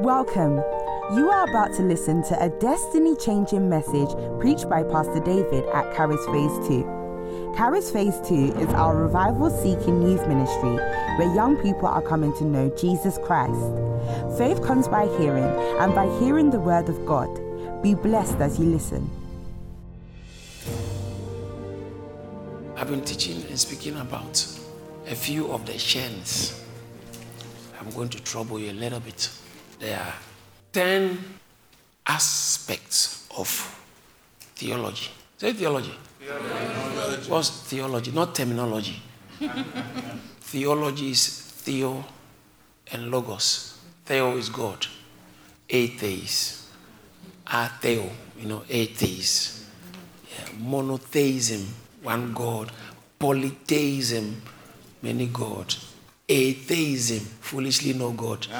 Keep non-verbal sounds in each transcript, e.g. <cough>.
Welcome. You are about to listen to a destiny changing message preached by Pastor David at Caris Phase 2. Caris Phase 2 is our revival seeking youth ministry where young people are coming to know Jesus Christ. Faith comes by hearing, and by hearing the word of God. Be blessed as you listen. I've been teaching and speaking about a few of the chains. I'm going to trouble you a little bit. There are 10 aspects of theology. Say theology. theology. What's theology? Not terminology. theology is theo and logos. Theo is God. Atheist. Atheo, you know, atheist. Yeah. Monotheism, one God. Polytheism, many gods atheism, foolishly no God. <laughs>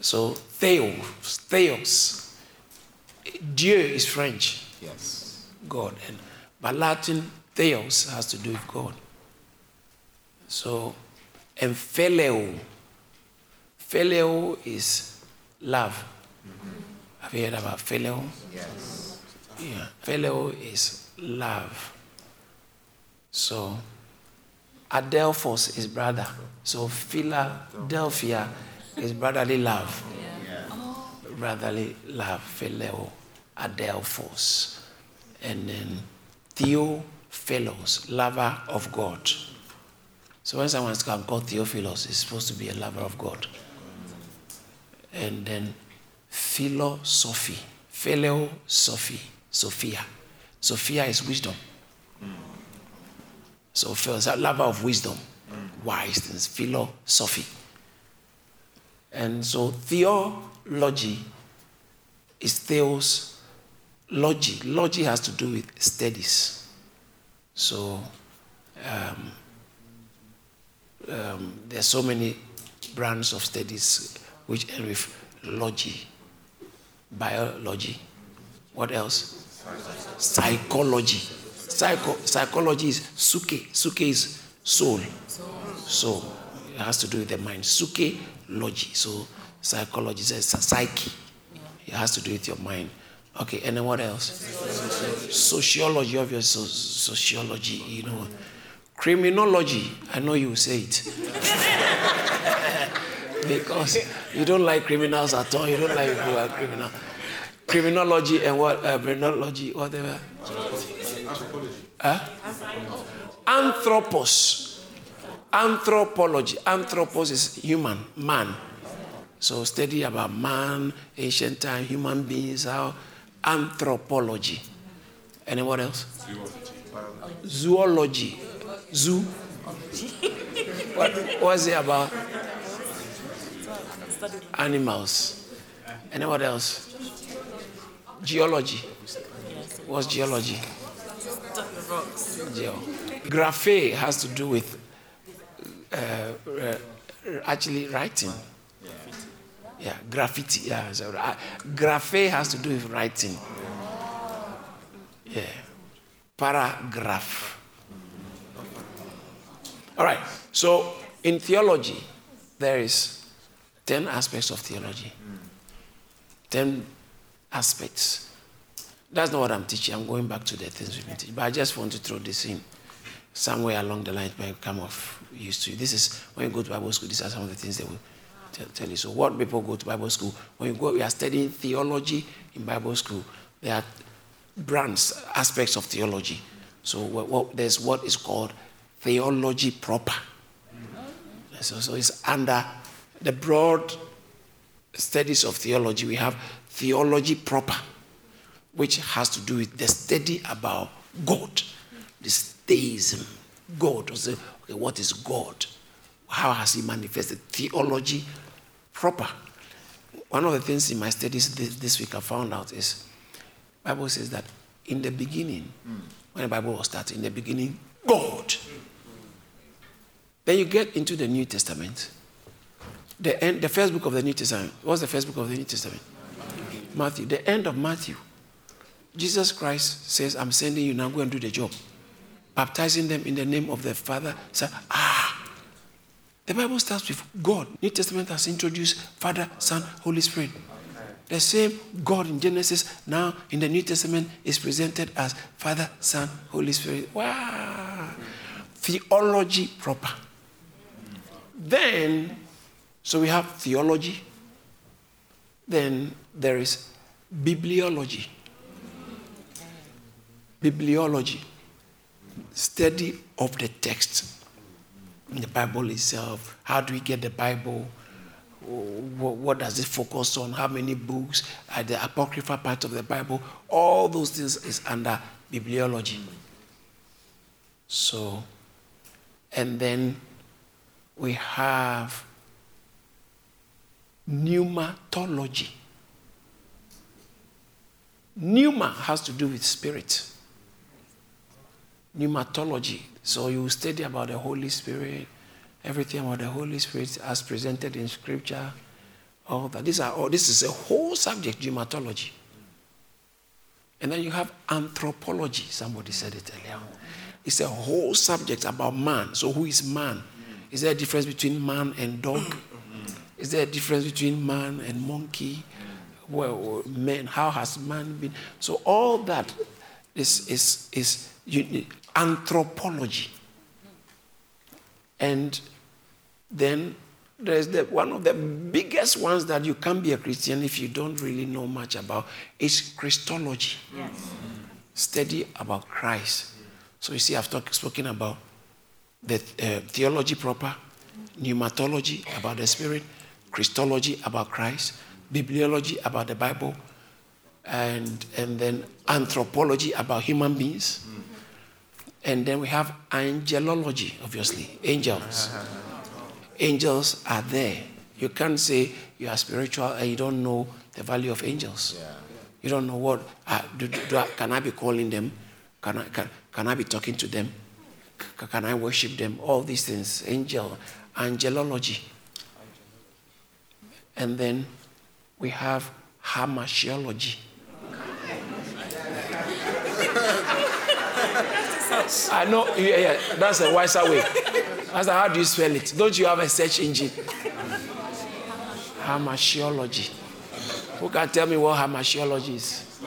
so theos, theos. Dieu is French. Yes. God. And but Latin theos has to do with God. So and phileo. Phileo is love. Mm-hmm. Have you heard about phileo? Yes. Yeah. Phileo is love. So Adelphos is brother. So Philadelphia is brotherly love. Brotherly love, Phileo, Adelphos. And then Theophilos, lover of God. So when someone's called Theophilos, it's supposed to be a lover of God. And then philosophy, philosophy, Sophia. Sophia is wisdom. So first, a lover of wisdom, wise things, philosophy. And so theology is theos logy. Logy has to do with studies. So um, um, there's so many branches of studies which end with logy, biology. What else? Psychology Psycho, psychology is suke. Suke is soul. Soul. It has to do with the mind. Suke logy. So psychology is psyche. It has to do with your mind. Okay, and then what else? Sociology, obviously, sociology, you know. Criminology, I know you say it. <laughs> because you don't like criminals at all. You don't like people who are criminal. Criminology and what? Uh, criminology, whatever. Huh? Anthropos. Anthropology. Anthropos is human, man. So study about man, ancient time, human beings, how anthropology. What else? Zoology. Zoo. <laughs> what was it about? Animals. What else? Geology. What's geology? Geo. Graphe has to do with uh, uh, actually writing. Yeah, graffiti. Yeah, so, uh, graphe has to do with writing. Yeah, paragraph. All right. So in theology, there is ten aspects of theology. Ten aspects. That's not what I'm teaching. I'm going back to the things we've been teaching. But I just want to throw this in somewhere along the line may come off used to. you. This is when you go to Bible school, these are some of the things they will tell, tell you. So what people go to Bible school, when you go, we are studying theology in Bible school. There are brands, aspects of theology. So what, what, there's what is called theology proper. So, so it's under the broad studies of theology. We have theology proper which has to do with the study about God, this theism. God, okay, what is God? How has He manifested? Theology proper. One of the things in my studies this, this week I found out is Bible says that in the beginning, mm. when the Bible was started, in the beginning, God. Then you get into the New Testament. The, end, the first book of the New Testament. What's the first book of the New Testament? Matthew. The end of Matthew Jesus Christ says, I'm sending you now, go and do the job. Baptizing them in the name of the Father. Say, ah, The Bible starts with God. New Testament has introduced Father, Son, Holy Spirit. The same God in Genesis now in the New Testament is presented as Father, Son, Holy Spirit. Wow. Theology proper. Then, so we have theology. Then there is bibliology. Bibliology. Study of the text. The Bible itself. How do we get the Bible? what, does it focus on? How many books? are the apocryphal part of the Bible? All those things is under bibliology. So, and then we have pneumatology. Pneuma has to do with spirit. Pneumatology. So you study about the Holy Spirit, everything about the Holy Spirit as presented in Scripture, all that. These are all, this is a whole subject, pneumatology. And then you have anthropology. Somebody said it earlier. It's a whole subject about man. So who is man? Is there a difference between man and dog? Is there a difference between man and monkey? Well, man, how has man been? So all that is is is anthropology. And then there's the, one of the biggest ones that you can't be a Christian if you don't really know much about is Christology. Yes. Study about Christ. So you see, I've talk, spoken about the uh, theology proper, pneumatology about the Spirit, Christology about Christ, bibliology about the Bible, and, and then anthropology about human beings. And then we have angelology, obviously, angels. angels are there. You can't say you are spiritual and you don't know the value of angels. Yeah. You don't know what, uh, do, do, do, can I be calling them? Can I, can, can I be talking to them? C- can I worship them? All these things. Angel, angelology. And then we have hamartiology. I know, yeah, yeah, that's a wiser way. That's how do you spell it? Don't you have a search engine? Hamartiology. Who can tell me what hamartiology is?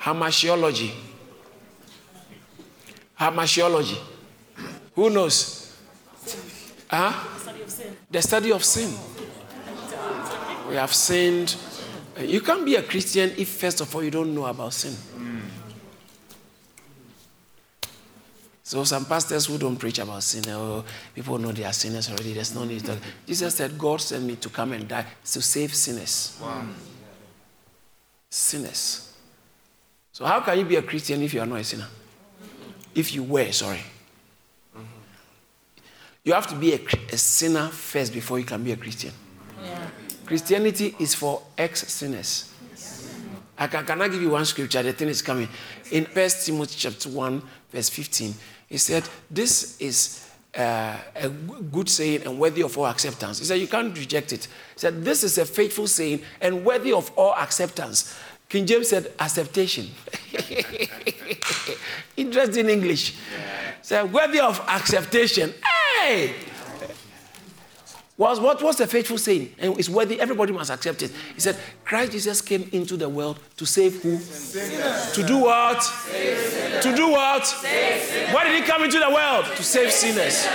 Hamartiology. Hamartiology. Who knows? Huh? The study of sin. We have sinned. You can't be a Christian if, first of all, you don't know about sin. So some pastors who don't preach about sin, oh, people know they are sinners already. There's no need to. Jesus said, God sent me to come and die to save sinners. Wow. Sinners. So how can you be a Christian if you are not a sinner? If you were, sorry. You have to be a, a sinner first before you can be a Christian. Yeah. Christianity is for ex-sinners. I can, can I give you one scripture? The thing is coming. In 1 Timothy chapter 1, verse 15, he said, This is uh, a good saying and worthy of all acceptance. He said, You can't reject it. He said, This is a faithful saying and worthy of all acceptance. King James said, Acceptation. <laughs> Interesting English. He said, Worthy of acceptation. Hey! Was what was the faithful saying? And it's worthy, everybody must accept it. He said, Christ Jesus came into the world to save who? Sinners. To do what? To do what? Why did he come into the world? To save sinners.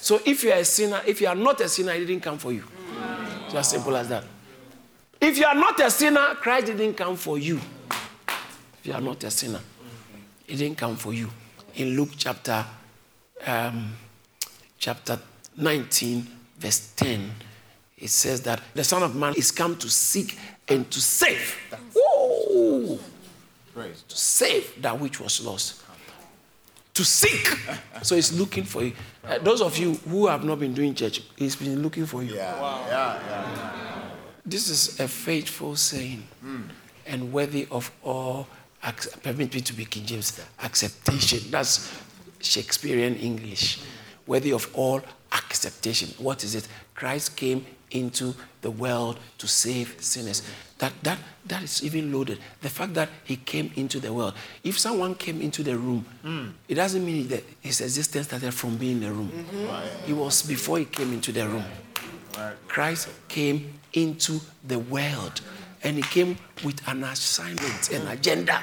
So if you are a sinner, if you are not a sinner, he didn't come for you. It's as simple as that. If you are not a sinner, Christ didn't come for you. If you are not a sinner, he didn't come for you. In Luke chapter um, chapter 19 verse 10, it says that the Son of Man is come to seek and to save. Ooh, to save that which was lost. To seek. So he's looking for you. Uh, those of you who have not been doing church, he's been looking for you. Yeah. Wow. Yeah, yeah. This is a faithful saying mm. and worthy of all, permit me to be King James, acceptation. That's Shakespearean English. Worthy of all acceptation. What is it? Christ came into the world to save sinners. That, that, that is even loaded. The fact that he came into the world. If someone came into the room, mm. it doesn't mean that his existence started from being in the room. Mm-hmm. Right. It was before he came into the room. Right. Christ came into the world and he came with an assignment, an agenda.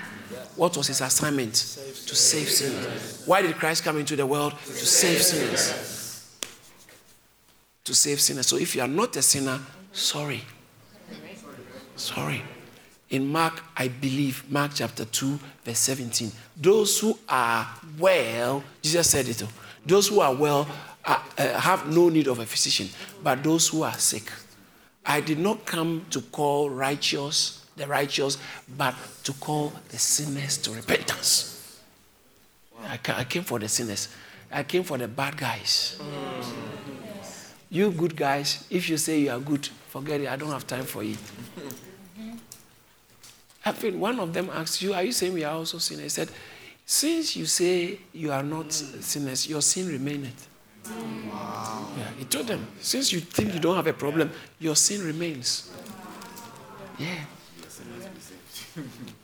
What was his assignment? To save sinners. Why did Christ come into the world? To save sinners to save sinners. So if you are not a sinner, sorry. Sorry. In Mark, I believe, Mark chapter 2, verse 17, those who are well, Jesus said it, those who are well are, uh, have no need of a physician, but those who are sick. I did not come to call righteous the righteous, but to call the sinners to repentance. I came for the sinners. I came for the bad guys. You good guys, if you say you are good, forget it. I don't have time for it. <laughs> I think one of them asked you, Are you saying we are also sinners? He said, Since you say you are not sinners, your sin remaineth. Wow. Yeah, he told them, Since you think you don't have a problem, your sin remains. Yeah.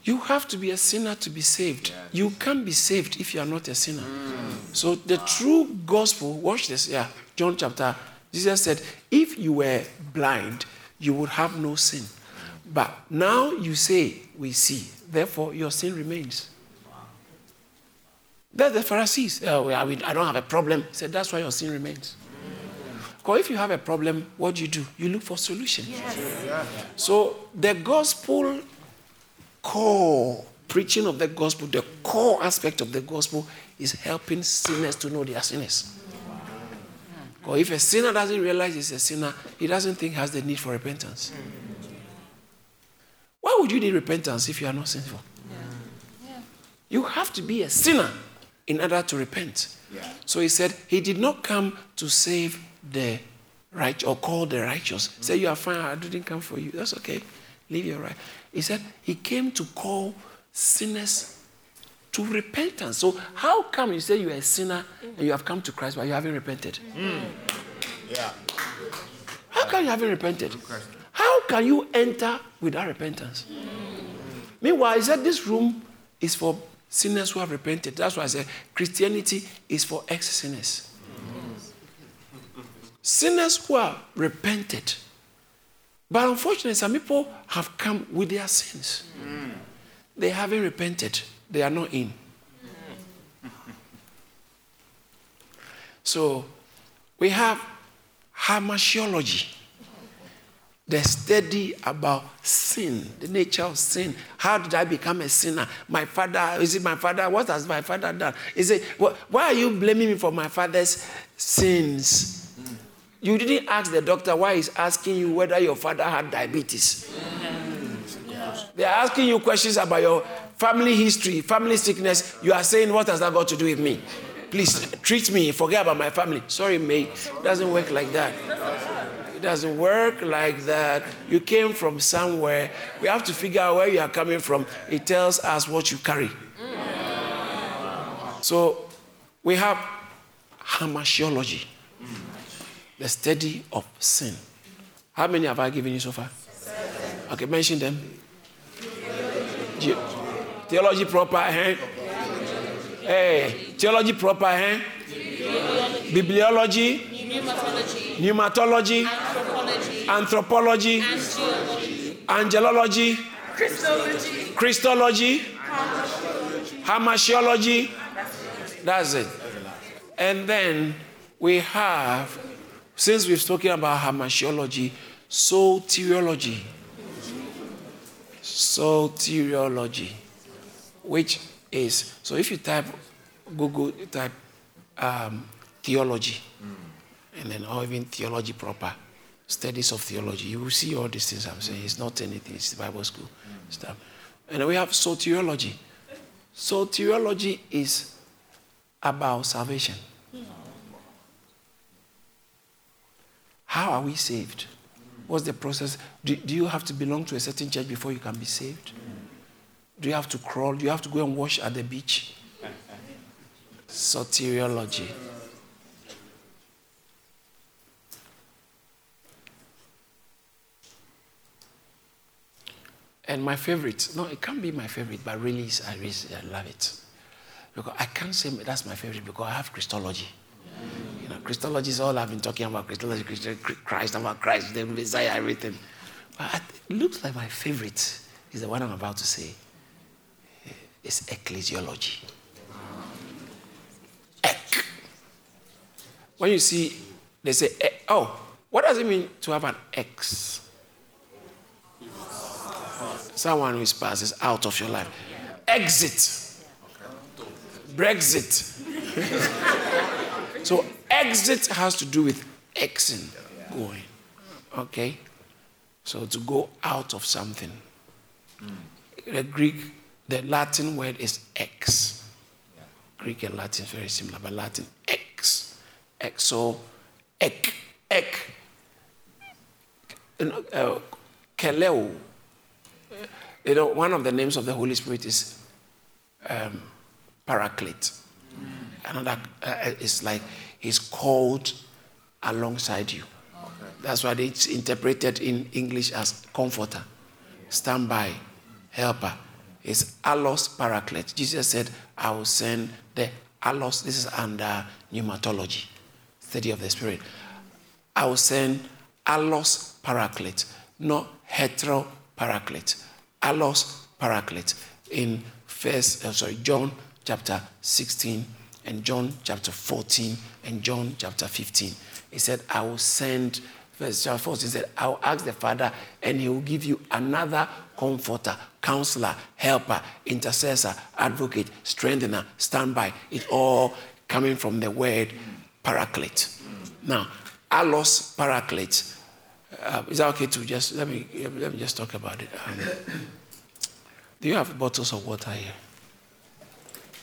You have to be a sinner to be saved. You can't be saved if you are not a sinner. So the true gospel, watch this, yeah, John chapter Jesus said, If you were blind, you would have no sin. But now you say, We see. Therefore, your sin remains. That's the Pharisees. Oh, I, I don't have a problem. He said, That's why your sin remains. Because if you have a problem, what do you do? You look for solutions. Yes. So the gospel core, preaching of the gospel, the core aspect of the gospel is helping sinners to know they are sinners. Or if a sinner doesn't realize he's a sinner, he doesn't think he has the need for repentance. Why would you need repentance if you are not sinful? Yeah. Yeah. You have to be a sinner in order to repent. Yeah. So he said he did not come to save the right or call the righteous. Mm-hmm. Say you are fine, I didn't come for you. That's okay. Leave your right. He said he came to call sinners to repentance. So, how come you say you are a sinner and you have come to Christ but you haven't repented? Mm. Yeah. How can you haven't repented? How can you enter without repentance? Mm. Meanwhile, he said this room is for sinners who have repented. That's why I said Christianity is for ex sinners. Mm. Sinners who are repented. But unfortunately, some people have come with their sins. They haven't repented they are not in. So we have hamartiology, the study about sin, the nature of sin. How did I become a sinner? My father, is it my father? What has my father done? Is it why are you blaming me for my father's sins? You didn't ask the doctor why he's asking you whether your father had diabetes. They're asking you questions about your family history, family sickness, you are saying, What has that got to do with me? Please treat me, forget about my family. Sorry, mate, it doesn't work like that. It doesn't work like that. You came from somewhere. We have to figure out where you are coming from. It tells us what you carry. So we have hamartiology, the study of sin. How many have I given you so far? Okay, mention them. Theology proper, eh? Hey, theology proper, eh? Bibliology, pneumatology, anthropology, angelology, Christology, Christology hamartiology. That's it. And then we have, since we've spoken about hamartiology, soteriology. Soteriology which is so if you type Google, you type um, theology, mm. and then or even theology proper, studies of theology, you will see all these things I'm saying. It's not anything, it's the Bible school mm. stuff. And then we have soteriology. Soteriology is about salvation. How are we saved? What's the process? Do, do you have to belong to a certain church before you can be saved? Do you have to crawl? Do you have to go and wash at the beach? Soteriology. And my favorite, no, it can't be my favorite, but really, I, really, I love it. Because I can't say that's my favorite because I have Christology. Christology is all I've been talking about Christology, Christ, about Christ, the Messiah, everything. But it looks like my favorite is the one I'm about to say. It's ecclesiology. Ek. When you see, they say, oh, what does it mean to have an ex? Someone whispers is out of your life. Exit. Brexit. <laughs> so exit has to do with exing, going. Okay? So to go out of something. The Greek, the Latin word is ex. Greek and Latin is very similar, but Latin ex. Ex. So ek, ek. Uh, keleo. You know, one of the names of the Holy Spirit is um, Paraclete. Another uh, is like he's called alongside you. Okay. That's why it's interpreted in English as comforter, standby, helper. It's allos paraclete. Jesus said, I will send the allos. This is under pneumatology, study of the spirit. I will send allos paraclete, not hetero paraclete. Allos paraclete in first, uh, sorry, John chapter 16 and John chapter 14 and John chapter 15. He said, I will send, verse 14 he said, I will ask the Father and he will give you another comforter, counselor, helper, intercessor, advocate, strengthener, standby. It all coming from the word paraclete. Now, allos paraclete. Uh, is that okay to just let me let me just talk about it? Um, do you have bottles of water here?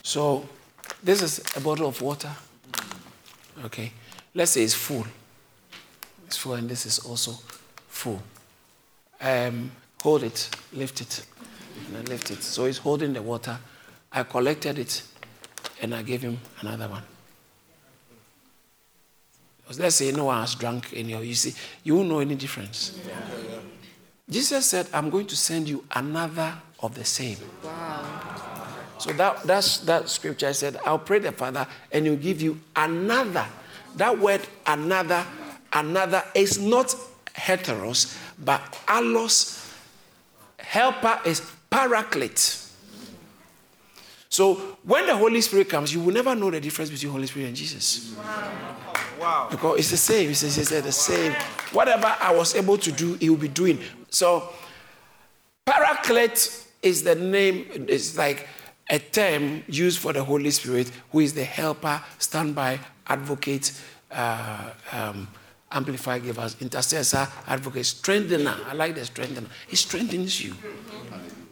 So, this is a bottle of water. Okay. Let's say it's full. It's full, and this is also full. Um, hold it, lift it, and I lift it. So he's holding the water. I collected it, and I gave him another one. Let's say no one has drunk any of you see, you won't know any difference. Yeah. Jesus said, I'm going to send you another of the same. Wow. So that, that's that scripture. I said, I'll pray the Father and he'll give you another. That word another, another is not heteros, but allos. Helper is paraclete. So when the Holy Spirit comes, you will never know the difference between Holy Spirit and Jesus. Wow. wow. Because it's the same. It's, it's, the same. Whatever I was able to do, he will be doing. So paraclete is the name, it's like a term used for the Holy Spirit, who is the helper, standby, advocate, uh, um, amplify, give us intercessor, advocate, strengthener. I like the strengthener. He strengthens you.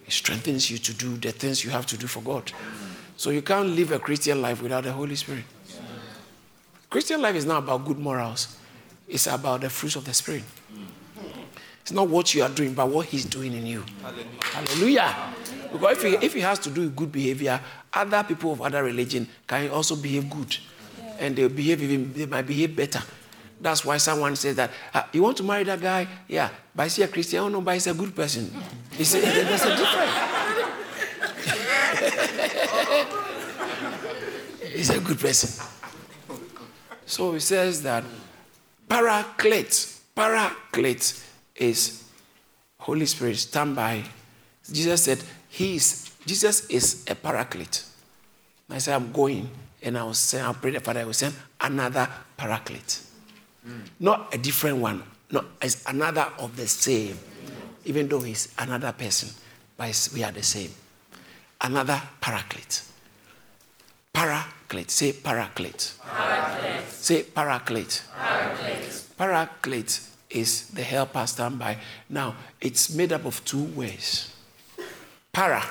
He strengthens you to do the things you have to do for God. So you can't live a Christian life without the Holy Spirit. Christian life is not about good morals. It's about the fruits of the Spirit. It's not what you are doing, but what He's doing in you. Hallelujah. Hallelujah. Because if he, if he has to do good behavior, other people of other religion can also behave good. And they behave even, they might behave better. That's why someone says that, uh, you want to marry that guy? Yeah, but he's a Christian. Oh, no, but he's a good person. He said, there's a difference. <laughs> he's a good person. So he says that paraclete, paraclete is Holy Spirit, stand by. Jesus said, he is, Jesus is a paraclete. I said, I'm going, and I will send, I'll pray the Father, I will send another paraclete. Mm. Not a different one. No, it's another of the same. Even though he's another person, but we are the same. Another paraclete. Paraclete. Say paraclete. paraclete. Say paraclete. Paraclete. Paraclete is the helper standby. Now, it's made up of two words. Para.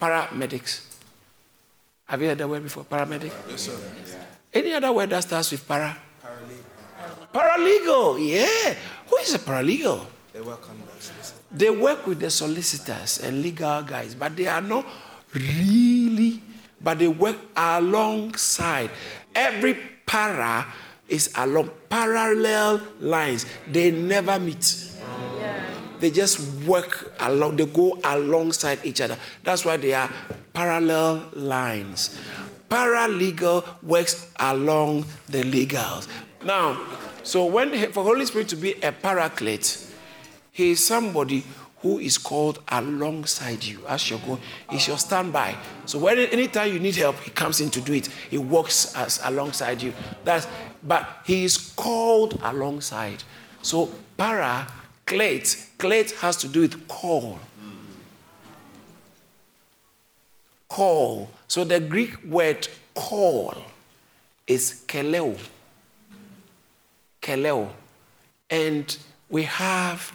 Paramedics. Have you heard that word before? Paramedic? Yes, sir. Any other word that starts with para? Paralegal. Paralegal, yeah. Who is a paralegal? They work on the They work with the solicitors and legal guys, but they are not really, but they work alongside. Every para is along parallel lines. They never meet. They just work along, they go alongside each other. That's why they are parallel lines. Paralegal works along the legals. Now, so when for Holy Spirit to be a paraclete, he is somebody who is called alongside you as you're going. He's your standby. So when anytime you need help, he comes in to do it. He works as alongside you. That's but he is called alongside. So para clate, clate has to do with call. Call. So the Greek word call is keleo. Keleo. And we have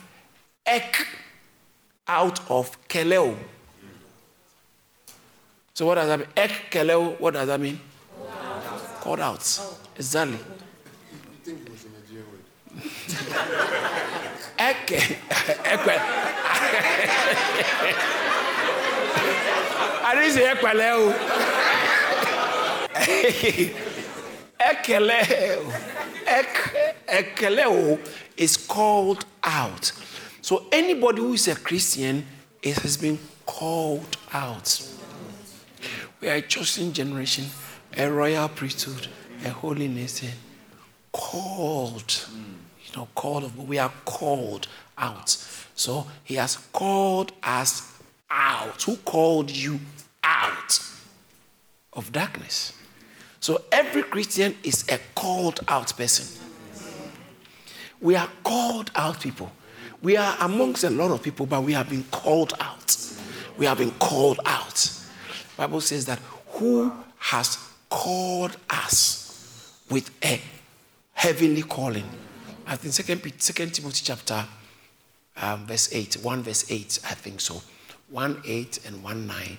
ek out of keleo. So what does that mean? Ek keleo, what does that mean? Called out. Exactly. <laughs> Eke, ekwe. I didn't say ekwele ekele is called out. So anybody who is a Christian it has been called out. We are a chosen generation, a royal priesthood, a holy nation, called. You know, called, but we are called out. So he has called us out. Who called you out of darkness? So every Christian is a called out person. We are called out people. We are amongst a lot of people, but we have been called out. We have been called out. Bible says that who has called us with a heavenly calling. I think second, second Timothy chapter um, verse 8, 1 verse 8, I think so. 1 8 and 1 9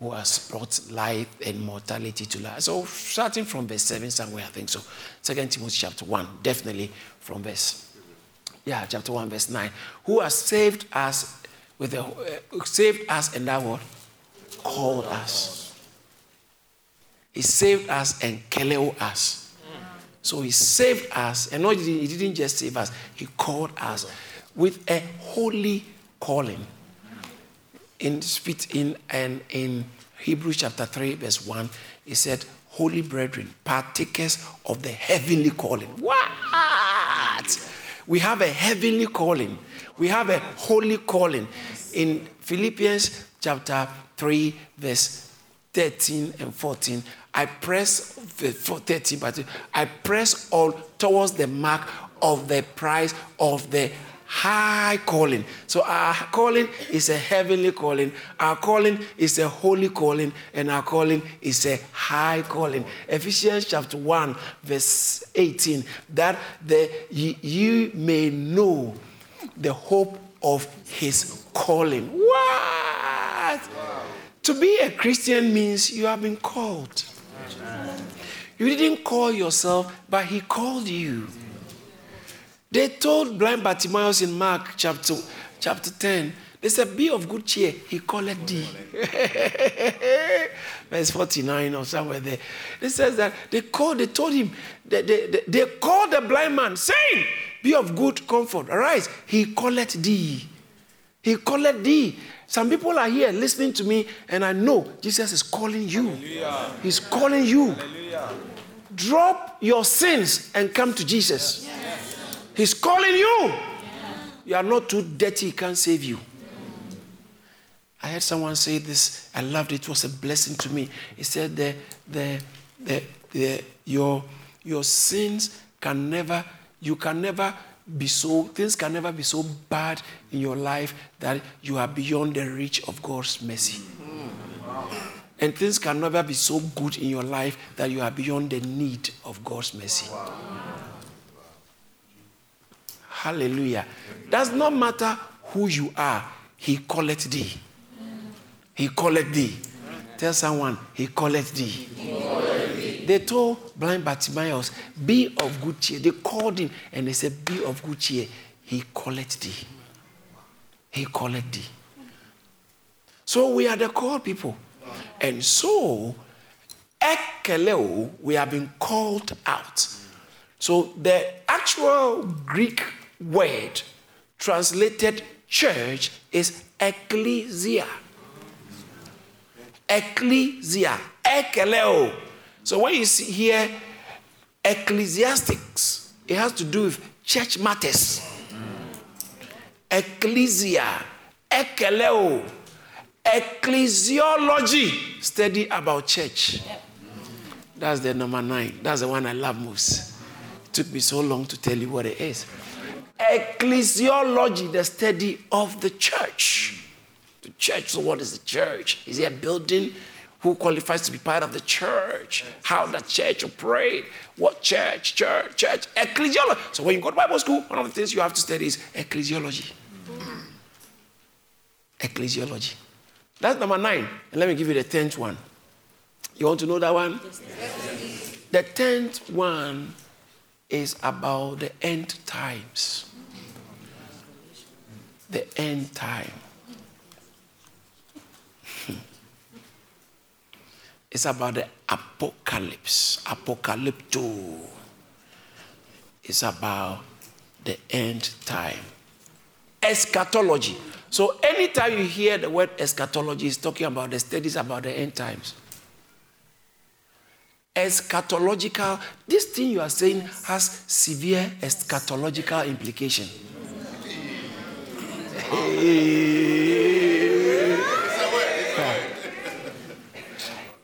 who has brought life and mortality to life. So starting from verse 7 somewhere, I think so. Second Timothy chapter 1, definitely from verse, yeah, chapter 1, verse 9. Who has saved us with the, uh, saved us and that word? Called us. He saved us and keleo us. So he saved us, and no, he didn't just save us, he called us with a holy calling in in and in Hebrews chapter 3, verse 1, he said, Holy brethren, partakers of the heavenly calling. What? We have a heavenly calling. We have a holy calling. In Philippians chapter 3, verse 13 and 14, I press the 13, but I press all towards the mark of the prize of the high calling. So our calling is a heavenly calling, our calling is a holy calling, and our calling is a high calling. Ephesians chapter 1, verse 18, that the, you may know the hope of his calling. What? Wow. To be a Christian means you have been called. You didn't call yourself, but he called you. They told blind Bartimaeus in Mark chapter, chapter 10, they said, Be of good cheer. He called thee. <laughs> Verse 49 or somewhere there. It says that they called, they told him, they, they, they called the blind man, saying, Be of good comfort. Arise. He called thee. He called thee. Some people are here listening to me, and I know Jesus is calling you. Hallelujah. He's calling you. Hallelujah. Drop your sins and come to Jesus. He's calling you. You are not too dirty, he can't save you. I heard someone say this. I loved it. It was a blessing to me. He said the, the, the, the, your, your sins can never, you can never be so, things can never be so bad in your life that you are beyond the reach of God's mercy. And things can never be so good in your life that you are beyond the need of God's mercy. Hallelujah. Does not matter who you are, he calleth thee. He calleth thee. Tell someone, he calleth thee. They told blind Bartimaeus, be of good cheer. They called him and they said, be of good cheer. He calleth thee. He calleth thee. So we are the called people. And so, ekeleo, we have been called out. So the actual Greek word translated church is ecclesia. Ecclesia. Ekeleo. So when you see here ecclesiastics, it has to do with church matters. Ecclesia. Ekeleo. Ecclesiology. Study about church. That's the number nine. That's the one I love most. It took me so long to tell you what it is. Ecclesiology, the study of the church. The church. So, what is the church? Is it a building? Who qualifies to be part of the church? How the church operate? What church? Church, church, ecclesiology. So when you go to Bible school, one of the things you have to study is ecclesiology. Ecclesiology. That's number nine. And let me give you the tenth one. You want to know that one? The tenth one is about the end times. The end time. It's about the apocalypse. Apocalypto. It's about the end time. Eschatology. So anytime you hear the word eschatology, it's talking about the studies about the end times. Eschatological, this thing you are saying has severe eschatological implication. <laughs>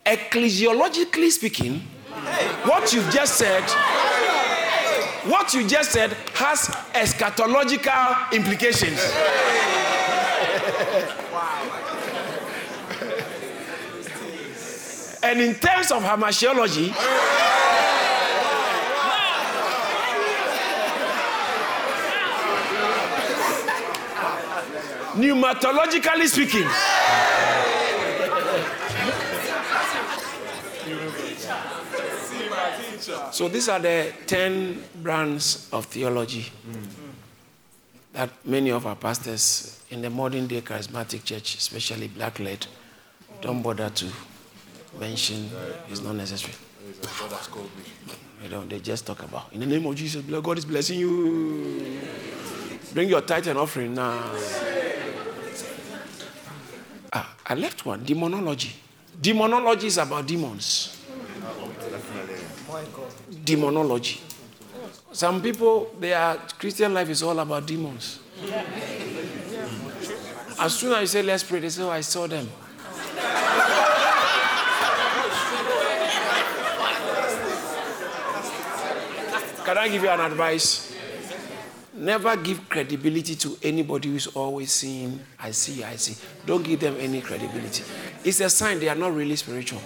Ecclesiologically speaking, what you've just said, what you just said has eschatological implications. and in terms of hamartiology, pneumatologically speaking, So these are the 10 brands of theology that many of our pastors in the modern day charismatic church, especially black led, don't bother to mention. It's not necessary. They just talk about. In the name of Jesus, God is blessing you. Bring your tithe and offering now. Ah, I left one demonology. Demonology is about demons demonology. Some people, their Christian life is all about demons. As soon as you say, let's pray, they say, oh, I saw them. Can I give you an advice? Never give credibility to anybody who's always saying, I see, I see. Don't give them any credibility. It's a sign they are not really spiritual.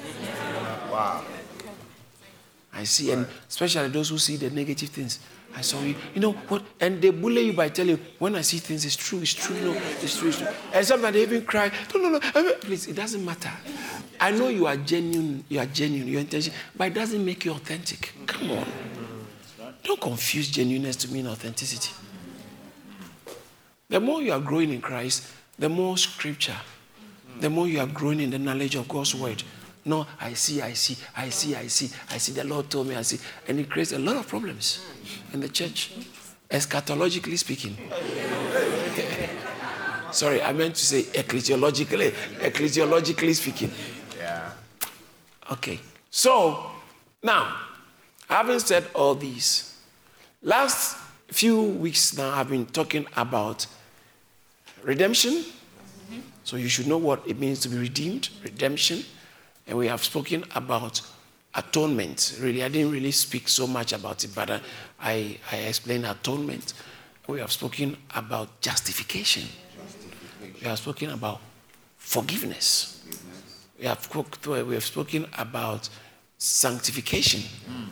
Wow. I see, and especially those who see the negative things. I saw you. You know what? And they bully you by telling you, when I see things, it's true, it's true, no, it's true, it's true. And sometimes they even cry, no, no, no, please, it doesn't matter. I know you are genuine, you are genuine, your intention, but it doesn't make you authentic. Come on. Don't confuse genuineness to mean authenticity. The more you are growing in Christ, the more scripture, the more you are growing in the knowledge of God's word, no, I see, I see, I see, I see, I see. The Lord told me, I see. And it creates a lot of problems in the church, eschatologically speaking. <laughs> Sorry, I meant to say ecclesiologically, ecclesiologically speaking. Yeah. Okay. So, now, having said all these, last few weeks now I've been talking about redemption. Mm-hmm. So you should know what it means to be redeemed, redemption. And we have spoken about atonement. Really, I didn't really speak so much about it, but I, I explained atonement. We have spoken about justification. justification. We have spoken about forgiveness. We have, we have spoken about sanctification. Mm.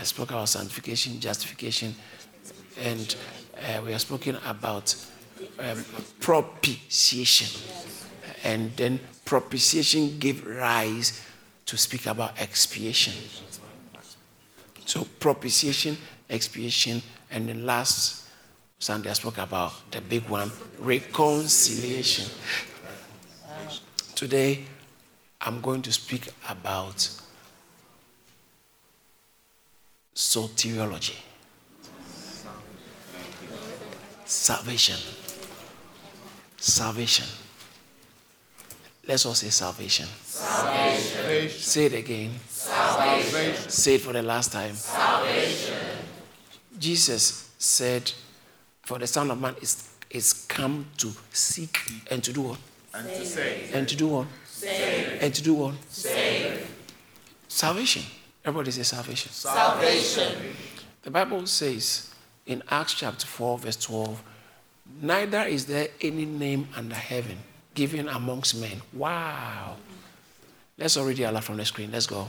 I spoke about sanctification, justification, and uh, we have spoken about um, propitiation. And then propitiation gave rise to speak about expiation. So propitiation, expiation, and the last Sunday I spoke about the big one, reconciliation. Today I'm going to speak about soteriology. Salvation. Salvation. Let's all say salvation. Salvation. Say it again. Salvation. Say it for the last time. Salvation. Jesus said, For the Son of Man is, is come to seek and to do what? And to save. And to do what? Save. And to do what? Save. Salvation. Everybody say salvation. Salvation. The Bible says in Acts chapter 4, verse 12, neither is there any name under heaven given amongst men. Wow. Let's all read it aloud from the screen. Let's go.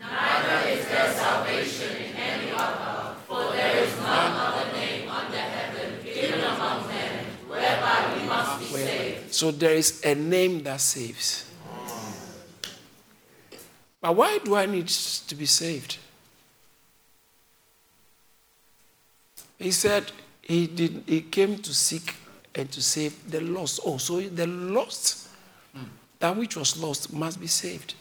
Neither is there salvation in any other, for there is none other name under heaven given among men whereby we must be saved. So there is a name that saves. But why do I need to be saved? He said he did he came to seek and to save the lost. Oh, so the lost, that which was lost, must be saved.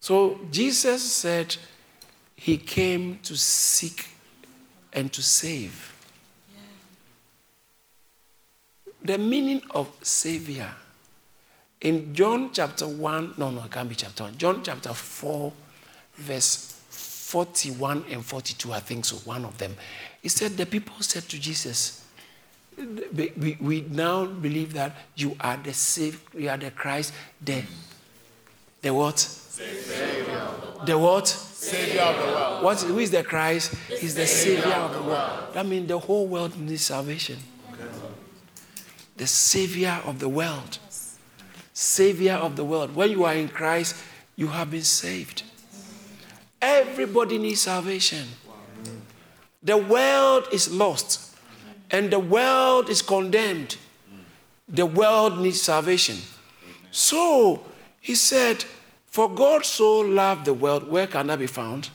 So Jesus said he came to seek and to save. The meaning of Savior in John chapter 1, no, no, it can't be chapter 1. John chapter 4, verse 41 and 42, I think so, one of them. He said, The people said to Jesus, we, we now believe that you are the Savior, you are the Christ, the, the what? Savior. The what? Savior of the world. What, who is the Christ? He's the Savior of the world. That means the whole world needs salvation. The Savior of the world. Savior of the world. When you are in Christ, you have been saved. Everybody needs salvation. The world is lost and the world is condemned. The world needs salvation. So he said, For God so loved the world, where can that be found?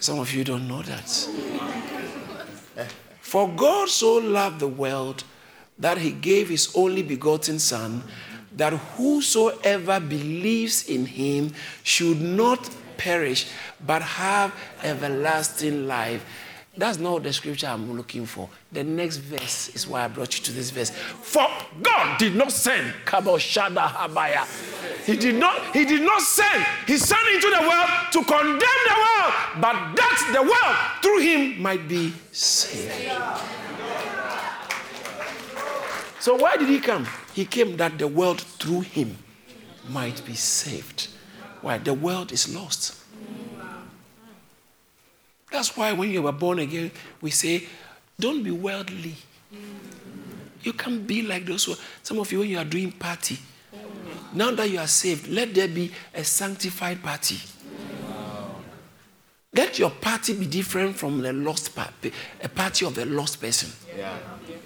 Some of you don't know that. <laughs> For God so loved the world that he gave his only begotten Son, that whosoever believes in him should not perish, but have everlasting life. That's not the scripture I'm looking for. The next verse is why I brought you to this verse. For God did not send Kaboshada Habaya. He did not, he did not send his son into the world to condemn the world, but that the world through him might be saved. So why did he come? He came that the world through him might be saved. Why? The world is lost. That's why when you were born again, we say, don't be worldly. You can't be like those who, some of you, when you are doing party, now that you are saved, let there be a sanctified party. Let your party be different from the lost party, a party of the lost person. Yeah.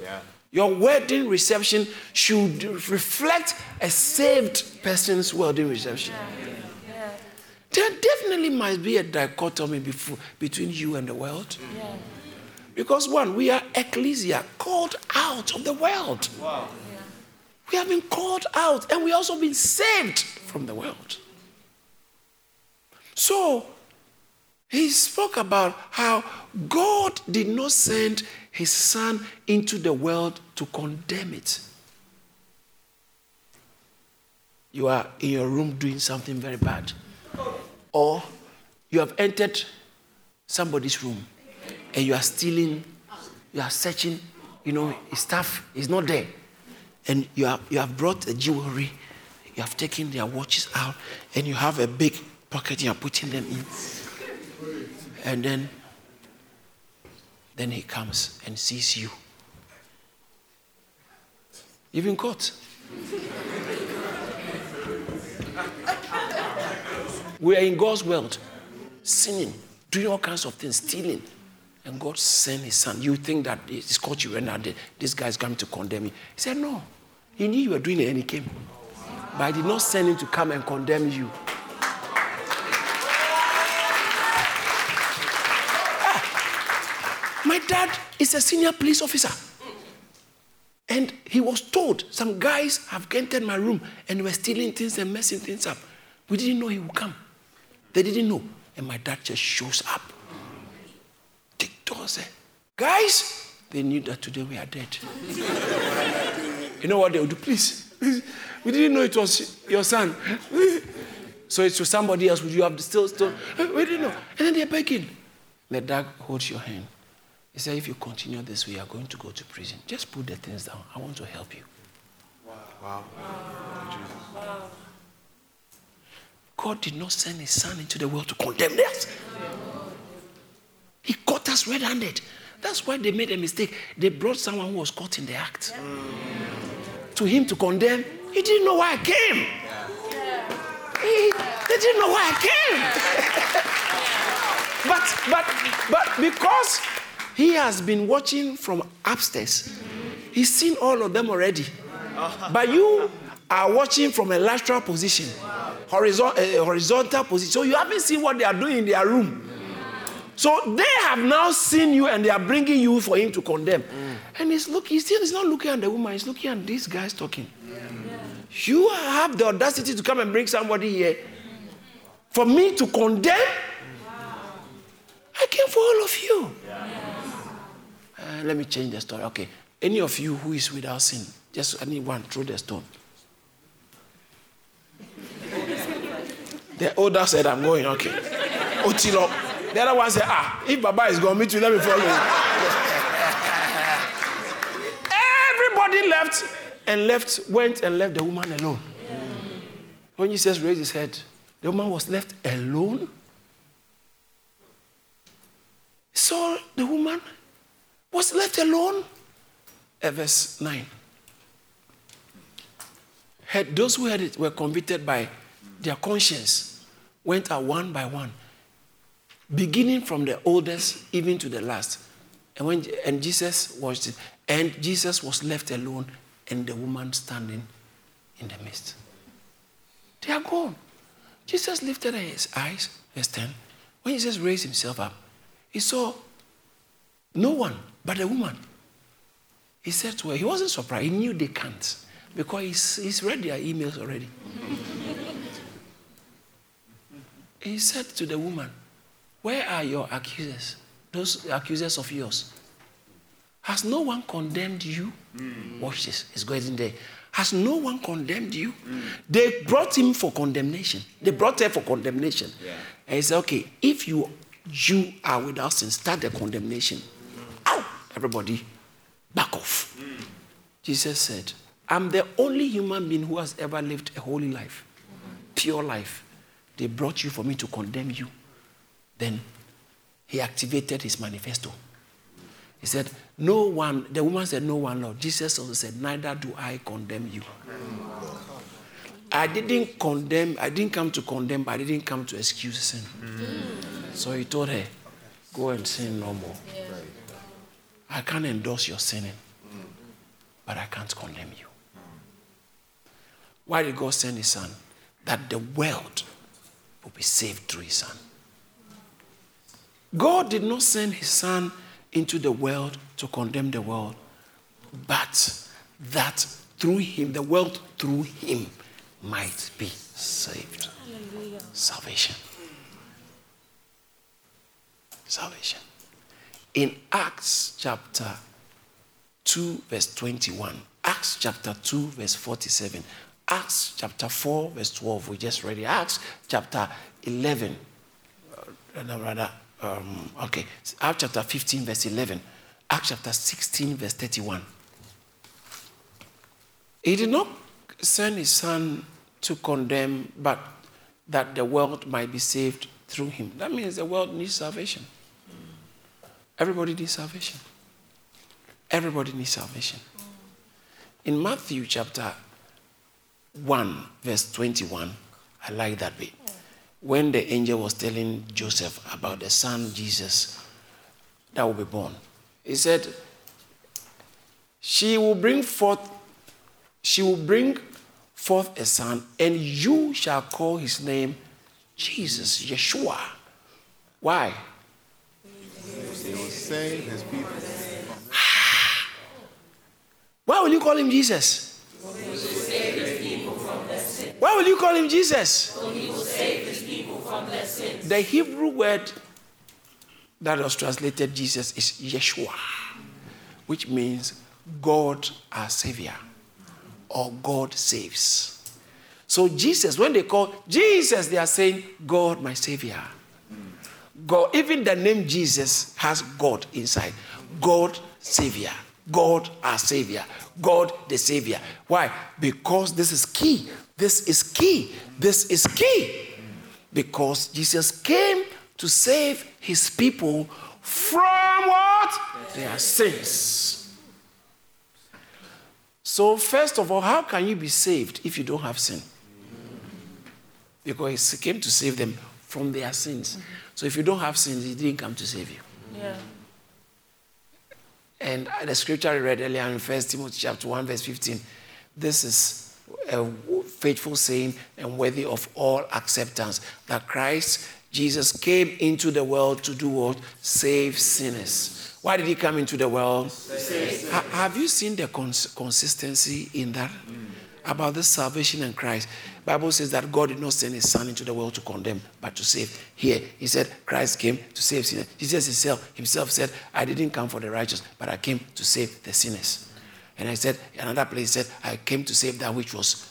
Yeah. Your wedding reception should reflect a saved person's wedding reception. There definitely must be a dichotomy before, between you and the world. Yeah. Because, one, we are ecclesia, called out of the world. Wow. We have been called out and we also been saved from the world. So, he spoke about how God did not send his son into the world to condemn it. You are in your room doing something very bad, or you have entered somebody's room and you are stealing, you are searching, you know, his stuff is not there. And you have, you have brought the jewelry, you have taken their watches out, and you have a big pocket, you are putting them in. And then, then he comes and sees you. Been caught. We are in God's world, sinning, doing all kinds of things, stealing. And God sent his son. You think that it's caught you and that this guy is coming to condemn you. He said, No. He knew you were doing it and he came. But I did not send him to come and condemn you. Ah, My dad is a senior police officer. And he was told some guys have entered my room and were stealing things and messing things up. We didn't know he would come. They didn't know. And my dad just shows up. The door said, Guys, they knew that today we are dead. you know what they would do? Please, we didn't know it was your son. so it's to somebody else. Would you have still, still, we didn't know. And then they're begging. The dog holds your hand. He said, if you continue this way, you are going to go to prison. Just put the things down. I want to help you. Wow. Wow. wow. God did not send his son into the world to condemn us. He caught us red handed. That's why they made a mistake. They brought someone who was caught in the act to him to condemn. He didn't know why I came. He, they didn't know why I came. <laughs> but, but, but because he has been watching from upstairs, he's seen all of them already. But you are watching from a lateral position, horizontal, uh, horizontal position. So you haven't seen what they are doing in their room. So they have now seen you and they are bringing you for him to condemn. Mm. And he's looking, he's still he's not looking at the woman, he's looking at these guys talking. Yeah. You have the audacity to come and bring somebody here for me to condemn. Wow. I came for all of you. Uh, let me change the story. Okay. Any of you who is without sin, just anyone throw the stone. The older said, I'm going, okay. Otilo. The other one said, Ah, if Baba is going, me too, let me follow. Everybody left and left, went and left the woman alone. When Jesus raised his head, the woman was left alone. So the woman was left alone. Uh, verse 9. Had, those who had it were convicted by their conscience, went out one by one beginning from the oldest even to the last. And when and Jesus watched it, and Jesus was left alone, and the woman standing in the midst. They are gone. Jesus lifted his eyes, verse 10. When Jesus raised himself up, he saw no one but the woman. He said to her, he wasn't surprised, he knew they can't because he's, he's read their emails already. He said to the woman, where are your accusers? Those accusers of yours. Has no one condemned you? Mm. Watch this, it's going in there. Has no one condemned you? Mm. They brought him for condemnation. They brought her for condemnation. Yeah. And he said, okay, if you you are without sin, start the condemnation. Mm. Everybody, back off. Mm. Jesus said, I'm the only human being who has ever lived a holy life, pure life. They brought you for me to condemn you. Then he activated his manifesto. He said, No one, the woman said, No one, Lord. Jesus also said, Neither do I condemn you. I didn't condemn, I didn't come to condemn, but I didn't come to excuse sin. Mm. So he told her, Go and sin no more. Yeah. I can't endorse your sinning, but I can't condemn you. Why did God send his son? That the world will be saved through his son. God did not send his son into the world to condemn the world, but that through him, the world through him might be saved. Hallelujah. Salvation. Salvation. In Acts chapter 2, verse 21, Acts chapter 2, verse 47, Acts chapter 4, verse 12, we just read it. Acts chapter 11, uh, rather, um, okay, Acts chapter 15, verse 11, Acts chapter 16, verse 31. He did not send his son to condemn, but that the world might be saved through him. That means the world needs salvation. Everybody needs salvation. Everybody needs salvation. In Matthew chapter 1, verse 21, I like that bit when the angel was telling Joseph about the son Jesus that will be born, he said, She will bring forth, she will bring forth a son, and you shall call his name Jesus, Yeshua. Why? People. Why will you call him Jesus? Why will you call him Jesus? The Hebrew word that was translated Jesus is Yeshua, which means God our Savior or God saves. So, Jesus, when they call Jesus, they are saying, God my Savior. God, even the name Jesus has God inside. God Savior. God our Savior. God the Savior. Why? Because this is key. This is key. This is key. Because Jesus came to save his people from what? Their sins. So, first of all, how can you be saved if you don't have sin? Because he came to save them from their sins. So, if you don't have sins, he didn't come to save you. Yeah. And the scripture I read earlier in 1 Timothy chapter 1, verse 15, this is a faithful saying and worthy of all acceptance that Christ Jesus came into the world to do what? Save sinners. Why did he come into the world? Ha- have you seen the cons- consistency in that? Mm. About the salvation in Christ. Bible says that God did not send his son into the world to condemn, but to save. Here, he said Christ came to save sinners. Jesus himself, himself said, I didn't come for the righteous, but I came to save the sinners. And I said, another place said, I came to save that which was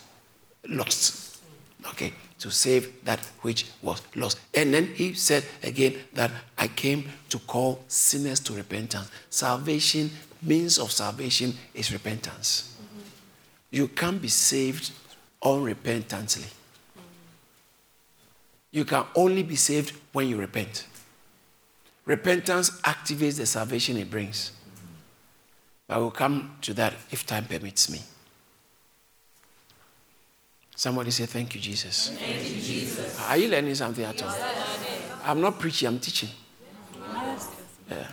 lost. Okay, to save that which was lost. And then he said again that I came to call sinners to repentance. Salvation, means of salvation is repentance. Mm-hmm. You can't be saved unrepentantly. You can only be saved when you repent. Repentance activates the salvation it brings. I will come to that if time permits me. Somebody say, Thank you, Jesus. Thank you, Jesus. Are you learning something at all? I'm not preaching, I'm teaching. Yeah.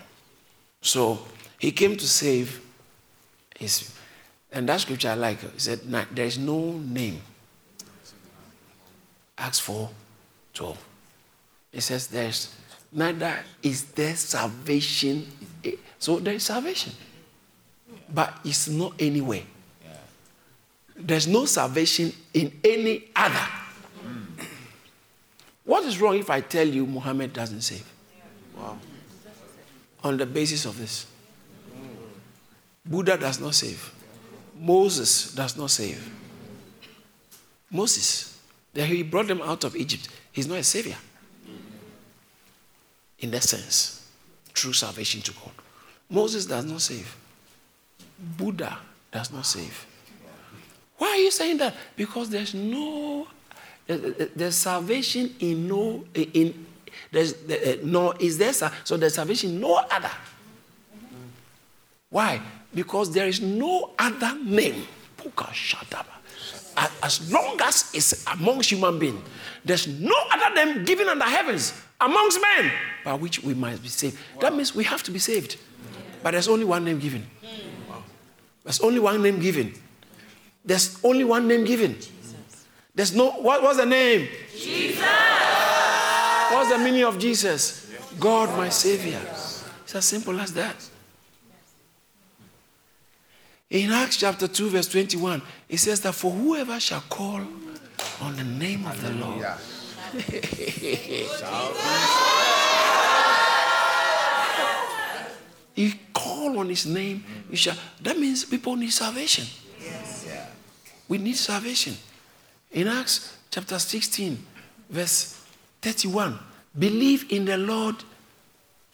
So he came to save his, and that scripture I like. He said, There is no name. Acts 4 12. It says, There's neither is there salvation. So there is salvation but it's not anywhere. Yeah. There's no salvation in any other. Mm. What is wrong if I tell you Muhammad doesn't save? Wow. On the basis of this, Buddha does not save. Moses does not save. Moses, he brought them out of Egypt. He's not a savior. In that sense, true salvation to God. Moses does not save. Buddha does not save. Why are you saying that? Because there's no, eh, eh, eh, there's salvation in no, in, there's no, is there, so there's salvation no other. Why? Because there is no other name. As long as it's amongst human beings, there's no other name given under heavens amongst men by which we might be saved. That means we have to be saved. But there's only one name given. There's only one name given. There's only one name given. There's no, what was the name? Jesus. What's the meaning of Jesus? God, my Savior. It's as simple as that. In Acts chapter 2, verse 21, it says that for whoever shall call on the name of the Lord. <laughs> you call on his name, you shall. That means people need salvation. Yes. Yeah. We need salvation. In Acts chapter 16, verse 31, believe in the Lord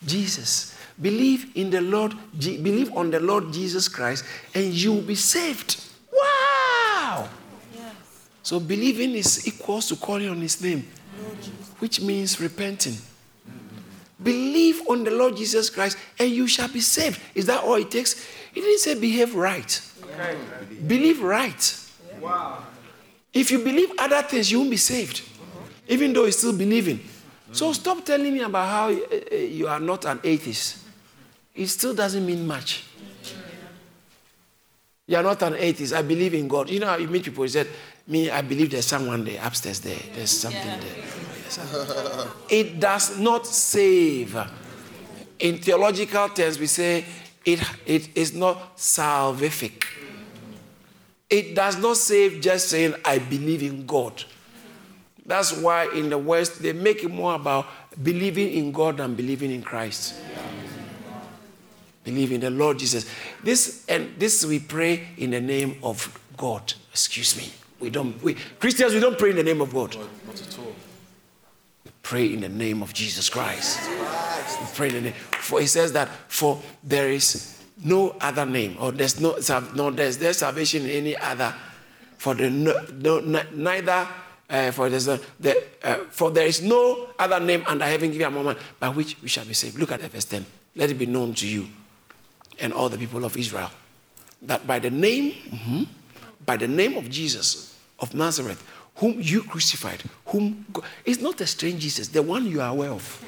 Jesus. Believe in the Lord, believe on the Lord Jesus Christ, and you will be saved. Wow! Yes. So believing is equals to calling on his name, which means repenting. Believe on the Lord Jesus Christ and you shall be saved. Is that all it takes? He didn't say behave right. Okay. Believe right. Wow. If you believe other things, you won't be saved, even though you're still believing. So stop telling me about how eh, eh, you are not an atheist. It still doesn't mean much. You are not an atheist. I believe in God. You know, how you meet people, you said, Me, I believe there's someone there upstairs there. There's something yeah. there. <laughs> it does not save. In theological terms, we say it, it is not salvific. It does not save just saying, I believe in God. That's why in the West, they make it more about believing in God than believing in Christ. Believe in the Lord Jesus. This and this we pray in the name of God. Excuse me. We don't we Christians we don't pray in the name of God. Not at all. Pray in the name of Jesus Christ. Pray in the name. For he says that for there is no other name, or there's no no there's there's salvation in any other. For the no, no neither uh, for there's a, the, uh, for there is no other name under heaven given among men by which we shall be saved. Look at verse 10. Let it be known to you and all the people of Israel that by the name, mm-hmm, by the name of Jesus of Nazareth, whom you crucified, whom God, it's not a strange Jesus, the one you are aware of.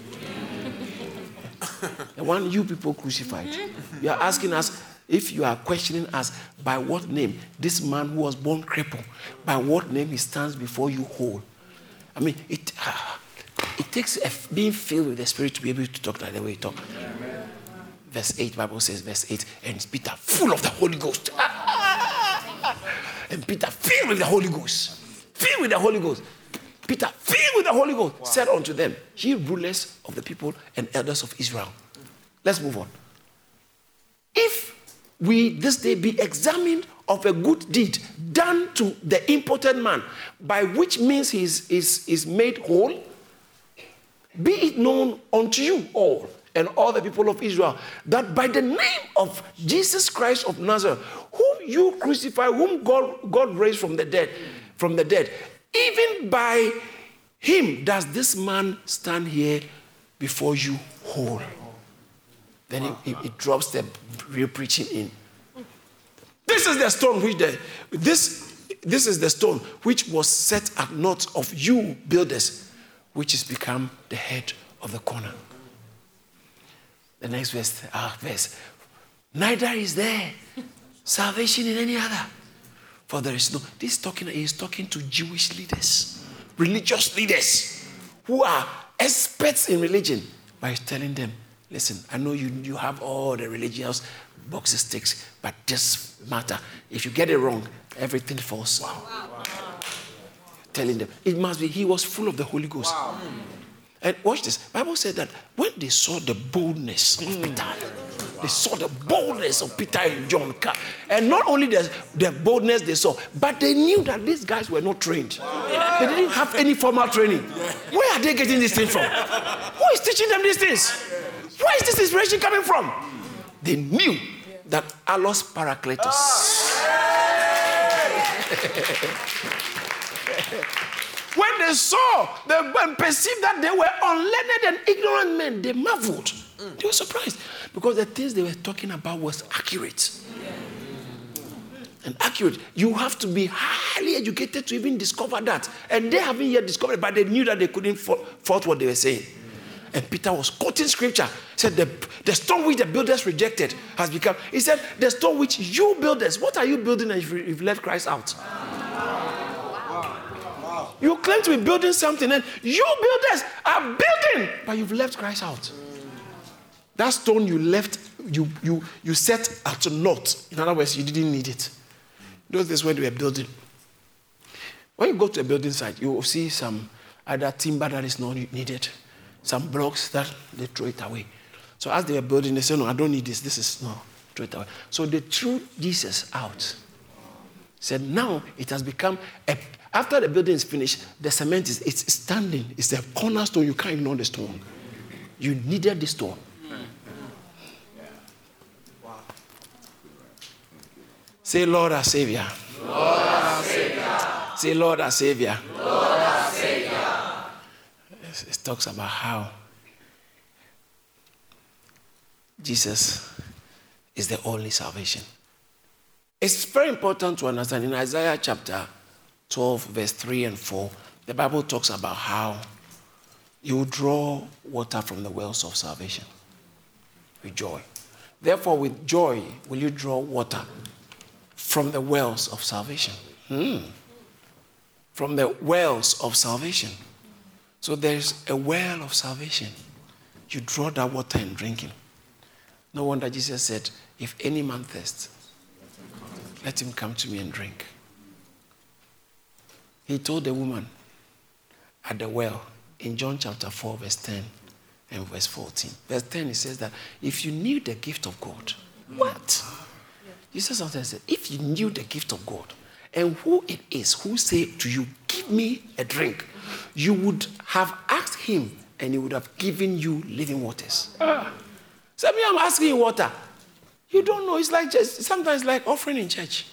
<laughs> the one you people crucified. You are asking us if you are questioning us by what name this man who was born crippled, by what name he stands before you whole. I mean, it, uh, <sighs> it takes a, being filled with the Spirit to be able to talk like the way you talk. Amen. Verse 8, Bible says, verse 8, and Peter full of the Holy Ghost. <laughs> and Peter filled with the Holy Ghost. Filled with the Holy Ghost. Peter, filled with the Holy Ghost, wow. said unto them, Ye rulers of the people and elders of Israel. Let's move on. If we this day be examined of a good deed done to the imported man, by which means he is, is, is made whole, be it known unto you all and all the people of Israel that by the name of Jesus Christ of Nazareth, whom you crucified, whom God, God raised from the dead, from the dead, even by him does this man stand here before you whole. Then wow. he, drops the real preaching in. This is the stone which the this this is the stone which was set at naught of you builders, which has become the head of the corner. The next verse, ah, verse. Neither is there salvation in any other. For there is no. This talking he is talking to Jewish leaders, religious leaders who are experts in religion. By telling them, listen, I know you, you have all the religious boxes ticks, but this matter, if you get it wrong, everything falls. Wow. Wow. Telling them, it must be, he was full of the Holy Ghost. Wow. And watch this. Bible said that when they saw the boldness of mm. They saw the boldness of Peter and John. And not only the, the boldness they saw, but they knew that these guys were not trained. They didn't have any formal training. Where are they getting this thing from? Who is teaching them these things? Where is this inspiration coming from? They knew that allos parakletos. When they saw the, and perceived that they were unlearned and ignorant men, they marveled. Mm. They were surprised because the things they were talking about was accurate. And accurate. You have to be highly educated to even discover that. And they haven't yet discovered, but they knew that they couldn't fault what they were saying. And Peter was quoting scripture. He said, the, the stone which the builders rejected has become. He said, The stone which you builders, what are you building if you've left Christ out? You claim to be building something, and you builders are building, but you've left Christ out. That stone you left, you you you set at naught. In other words, you didn't need it. Those days when they were building. When you go to a building site, you will see some other timber that is not needed, some blocks that they throw it away. So as they were building, they said, No, I don't need this. This is no, throw it away. So they threw Jesus out. Said, now it has become a, after the building is finished, the cement is it's standing. It's a cornerstone. You can't ignore the stone. You needed the stone. Say, Lord our Savior. Lord our Savior. Say, Lord our Savior. Lord our Savior. It talks about how Jesus is the only salvation. It's very important to understand in Isaiah chapter 12, verse 3 and 4, the Bible talks about how you draw water from the wells of salvation with joy. Therefore, with joy, will you draw water from the wells of salvation? Hmm. From the wells of salvation. So there's a well of salvation. You draw that water and drink it. No wonder Jesus said, If any man thirsts, let him come to me and drink. He told the woman at the well in John chapter 4, verse 10, and verse 14. Verse 10, he says that if you knew the gift of God, what? Jesus something said, if you knew the gift of God and who it is who say to you, give me a drink, you would have asked him and he would have given you living waters. So me, I'm asking water. You don't know. It's like just sometimes like offering in church.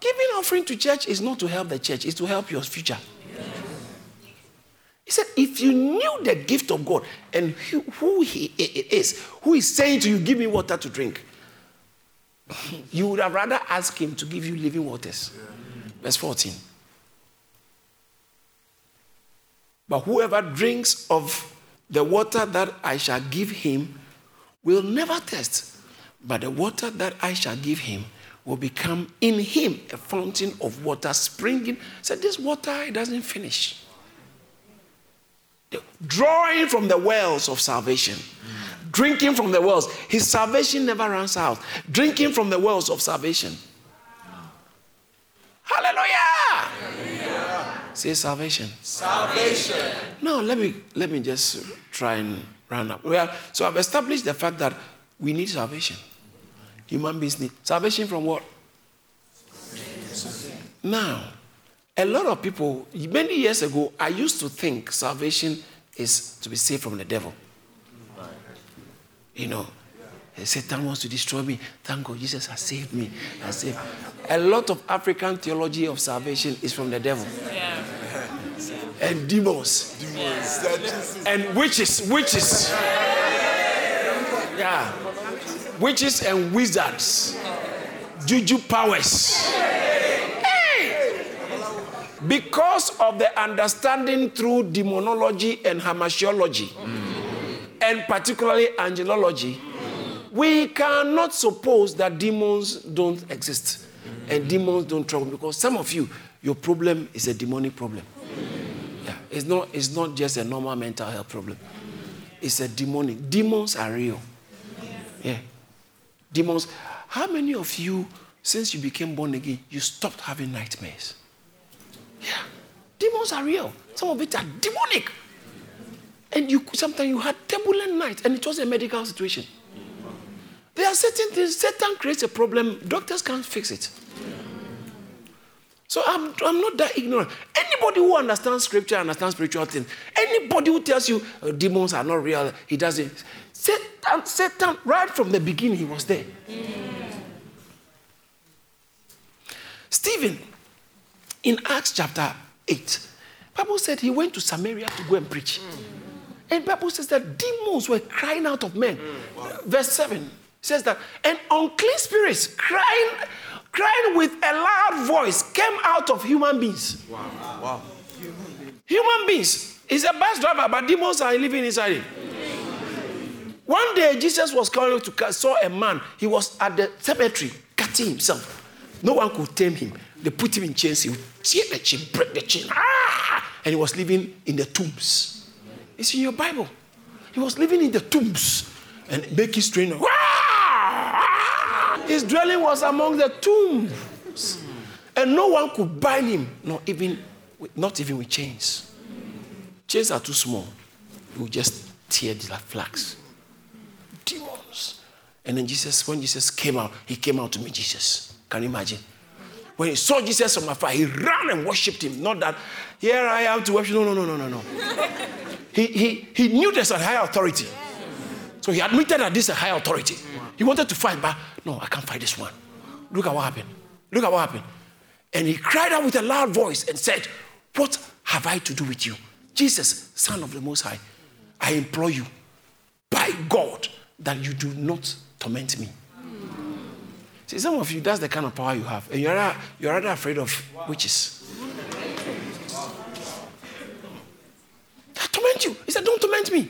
Giving offering to church is not to help the church, it's to help your future. He said, if you knew the gift of God and who he is, who is saying to you, give me water to drink, <laughs> you would have rather asked him to give you living waters. Verse 14. But whoever drinks of the water that I shall give him will never thirst, but the water that I shall give him will become in him a fountain of water springing. So this water it doesn't finish. Drawing from the wells of salvation. Drinking from the wells. His salvation never runs out. Drinking from the wells of salvation. Hallelujah. Hallelujah. Say salvation. Salvation. Now let me let me just try and run up. Well, so I've established the fact that we need salvation. Human beings need salvation from what? Now, a lot of people, many years ago, I used to think salvation is to be saved from the devil. You know, Satan wants to destroy me. Thank God, Jesus has saved me. Has saved. A lot of African theology of salvation is from the devil. Yeah. And demons. demons. And witches. Witches. Yeah. Witches and wizards. Juju powers. Hey! Because of the understanding through demonology and hamartiology, mm. And particularly angelology, we cannot suppose that demons don't exist and demons don't trouble because some of you, your problem is a demonic problem. Yeah, it's not, it's not just a normal mental health problem. It's a demonic. Demons are real. Yeah. Demons. How many of you, since you became born again, you stopped having nightmares? Yeah. Demons are real. Some of it are demonic. And you sometimes you had turbulent nights, and it was a medical situation. There are certain things, Satan creates a problem, doctors can't fix it. So I'm, I'm not that ignorant. Anybody who understands scripture, understands spiritual things, anybody who tells you uh, demons are not real, he doesn't. Satan, Satan, right from the beginning, he was there. Stephen, in Acts chapter 8, Bible said he went to Samaria to go and preach. Mm. And Bible says that demons were crying out of men. Mm. Wow. Verse 7 says that, and unclean spirits crying, crying with a loud voice came out of human beings. Wow. Wow. Human beings. He's a bus driver, but demons are living inside him. One day, Jesus was coming to saw a man. He was at the cemetery cutting himself. No one could tame him. They put him in chains. He would tear the chain, break the chain. Ah! And he was living in the tombs. It's in your Bible. He was living in the tombs and making strange. His dwelling was among the tombs. And no one could bind him, not even, not even with chains. Chains are too small. You just tear the flags. Demons. And then Jesus, when Jesus came out, he came out to meet Jesus. Can you imagine? When he saw Jesus from afar, he ran and worshipped him. Not that, here I am to worship. No, no, no, no, no, no. He, he, he knew there's a higher authority. So he admitted that this is a high authority. He wanted to fight, but no, I can't fight this one. Look at what happened. Look at what happened. And he cried out with a loud voice and said, What have I to do with you? Jesus, Son of the Most High, I implore you, by God, that you do not torment me. See, some of you, that's the kind of power you have. And you're, you're rather afraid of witches. They torment you. He said, Don't torment me.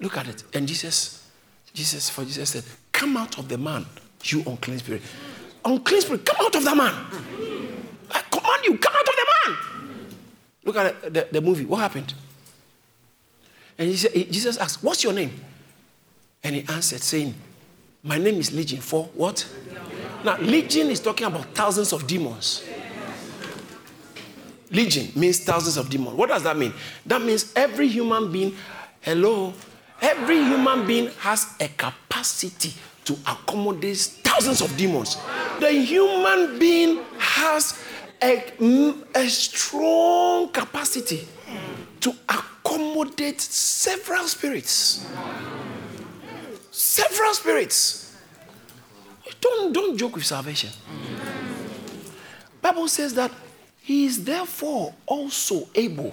Look at it. And Jesus, Jesus, for Jesus said, Come out of the man, you unclean spirit. Unclean spirit, come out of the man. I command you, come out of the man. Look at the, the movie. What happened? And he said, Jesus asked, What's your name? And he answered, saying, My name is Legion. For what? Now, legion is talking about thousands of demons. Legion means thousands of demons. What does that mean? That means every human being Hello? Every human being has a capacity to accommodate thousands of demons. The human being has a, a strong capacity to accommodate several spirits. Several spirits. Don't, don't joke with salvation. Bible says that he is therefore also able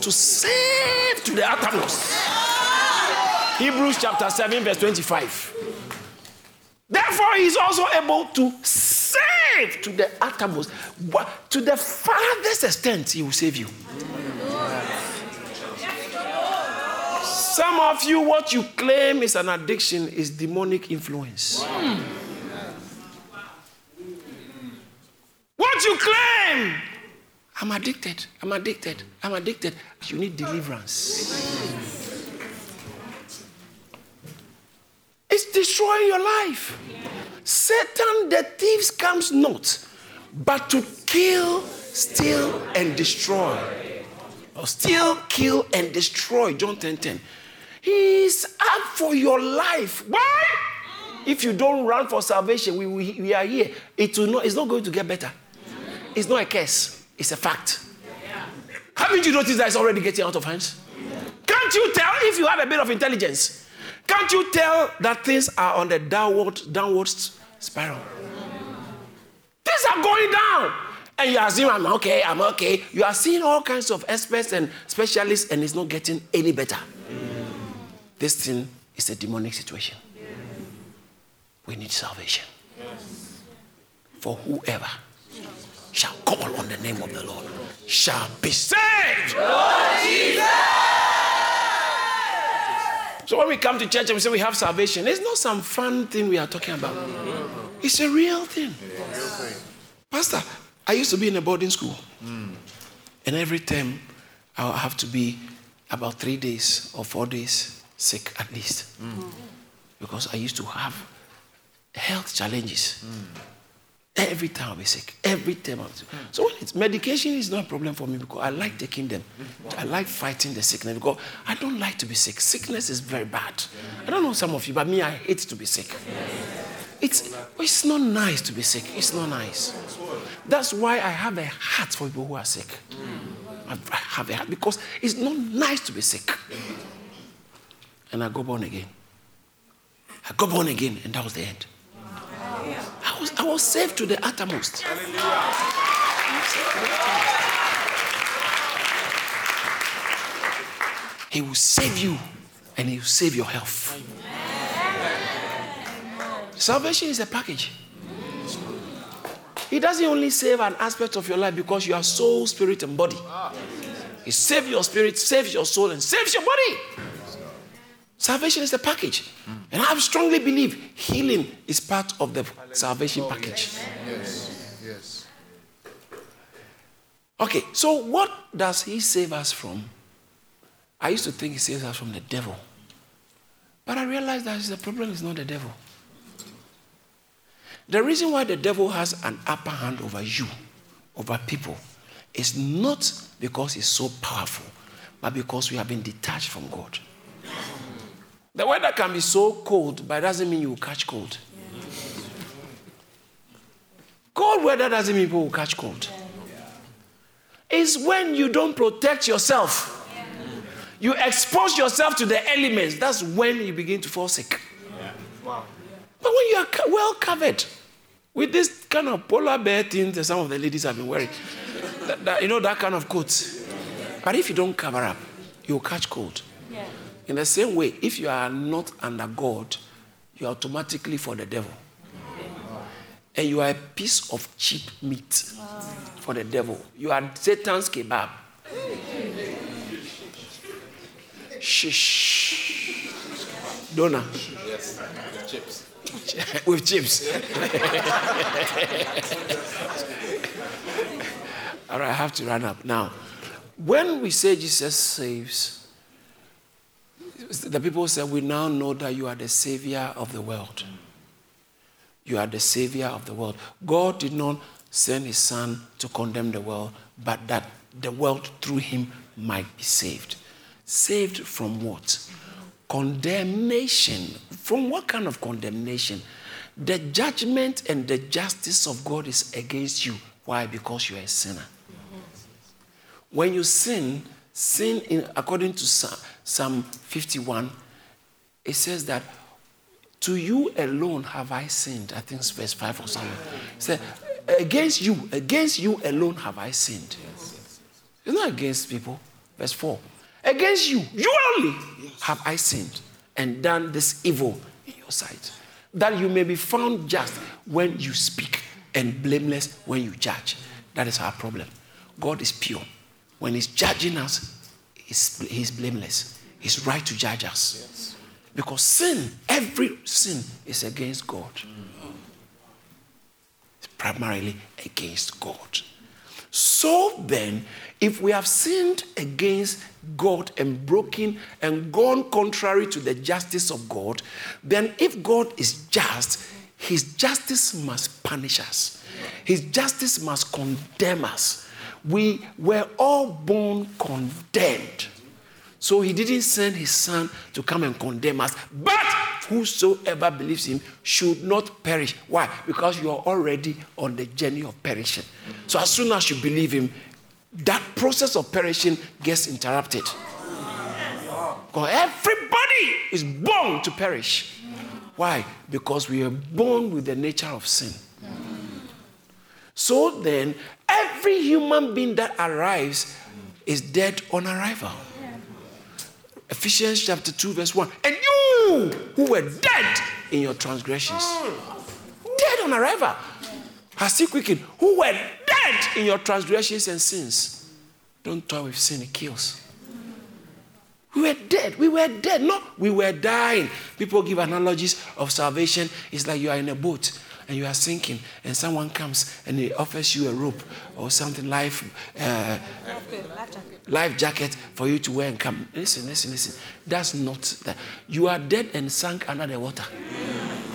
to save to the uttermost. Hebrews chapter 7, verse 25. Therefore, he is also able to save to the uttermost. To the farthest extent, he will save you. Some of you, what you claim is an addiction is demonic influence. You claim, I'm addicted, I'm addicted, I'm addicted. You need deliverance. It's destroying your life. Satan, the thieves, comes not but to kill, steal, and destroy. Or steal, kill, and destroy. John 10 10. He's up for your life. Why? If you don't run for salvation, we, we, we are here. It will not, it's not going to get better. It's not a curse, it's a fact. Haven't you noticed that it's already getting out of hands? Can't you tell if you have a bit of intelligence? Can't you tell that things are on the downward, downward spiral? Things are going down. And you are saying, I'm okay, I'm okay. You are seeing all kinds of experts and specialists, and it's not getting any better. This thing is a demonic situation. We need salvation. For whoever shall call on the name of the Lord shall be saved. So when we come to church and we say we have salvation, it's not some fun thing we are talking about. It's a real thing. Pastor, I used to be in a boarding school. And every time I'll have to be about three days or four days sick at least. Because I used to have health challenges. Every time I'll be sick. Every time I'll be sick. So medication is not a problem for me because I like taking them. I like fighting the sickness because I don't like to be sick. Sickness is very bad. I don't know some of you, but me, I hate to be sick. It's, it's not nice to be sick. It's not nice. That's why I have a heart for people who are sick. I have a heart because it's not nice to be sick. And I go born again. I got born again, and that was the end. Was, saved to the uttermost. He will save you and he will save your health. Salvation is a package. He doesn't only save an aspect of your life because you are soul, spirit, and body. He saves your spirit, saves your soul, and saves your body. Salvation is a package. And I strongly believe healing is part of the salvation oh, package. Yes. Yes. Okay, so what does he save us from? I used to think he saves us from the devil. But I realized that the problem is not the devil. The reason why the devil has an upper hand over you, over people, is not because he's so powerful, but because we have been detached from God. The weather can be so cold, but it doesn't mean you will catch cold. Cold weather doesn't mean people will catch cold. It's when you don't protect yourself. You expose yourself to the elements. That's when you begin to fall sick. But when you are well covered with this kind of polar bear thing that some of the ladies have been wearing, that, that- you know, that kind of coat. But if you don't cover up, you'll catch cold. In the same way, if you are not under God, you are automatically for the devil. And you are a piece of cheap meat for the devil. You are Satan's kebab. Shish. Doner. Yes. With chips. With chips. All right, I have to run up. Now, when we say Jesus saves, the people said, We now know that you are the Savior of the world. You are the Savior of the world. God did not send His Son to condemn the world, but that the world through Him might be saved. Saved from what? Condemnation. From what kind of condemnation? The judgment and the justice of God is against you. Why? Because you are a sinner. When you sin, sin in, according to Psalm 51, it says that to you alone have I sinned. I think it's verse 5 or something. It against you, against you alone have I sinned. It's not against people. Verse 4. Against you, you only have I sinned and done this evil in your sight, that you may be found just when you speak and blameless when you judge. That is our problem. God is pure. When He's judging us, He's, he's blameless. He's right to judge us. Yes. Because sin, every sin, is against God. It's primarily against God. So then, if we have sinned against God and broken and gone contrary to the justice of God, then if God is just, his justice must punish us. His justice must condemn us. We were all born condemned. So he didn't send his son to come and condemn us, but whosoever believes him should not perish. Why? Because you are already on the journey of perishing. So as soon as you believe him, that process of perishing gets interrupted. Because everybody is born to perish. Why? Because we are born with the nature of sin. So then, every human being that arrives is dead on arrival. Ephesians chapter 2, verse 1. And you who were dead in your transgressions, dead on arrival, has he quickened, who were dead in your transgressions and sins. Don't toy with sin, it kills. We were dead. We were dead. No, we were dying. People give analogies of salvation. It's like you are in a boat and you are sinking, and someone comes and he offers you a rope or something, life, uh, life jacket for you to wear and come. Listen, listen, listen. That's not that. You are dead and sunk under the water.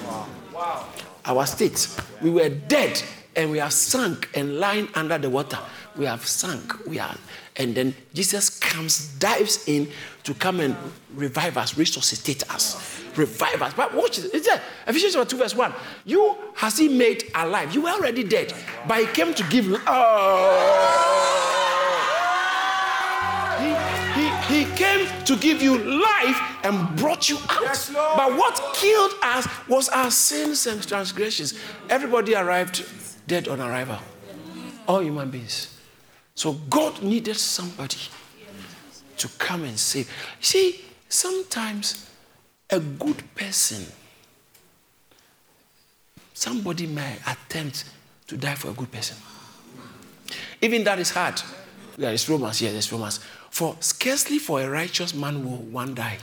Wow. Wow. Our state, we were dead and we are sunk and lying under the water. We have sunk. We are, and then Jesus comes, dives in to come and revive us, resuscitate us, revive us. But watch it. It's there. Ephesians chapter 2, verse 1. You has he made alive. You were already dead, but he came to give you. Oh. He, he came to give you life and brought you out. Yes, but what killed us was our sins and transgressions. Everybody arrived dead on arrival. All human beings. So God needed somebody to come and save. See, sometimes a good person, somebody may attempt to die for a good person. Even that is hard. There is romance, yes, there's romance. For scarcely for a righteous man will one die.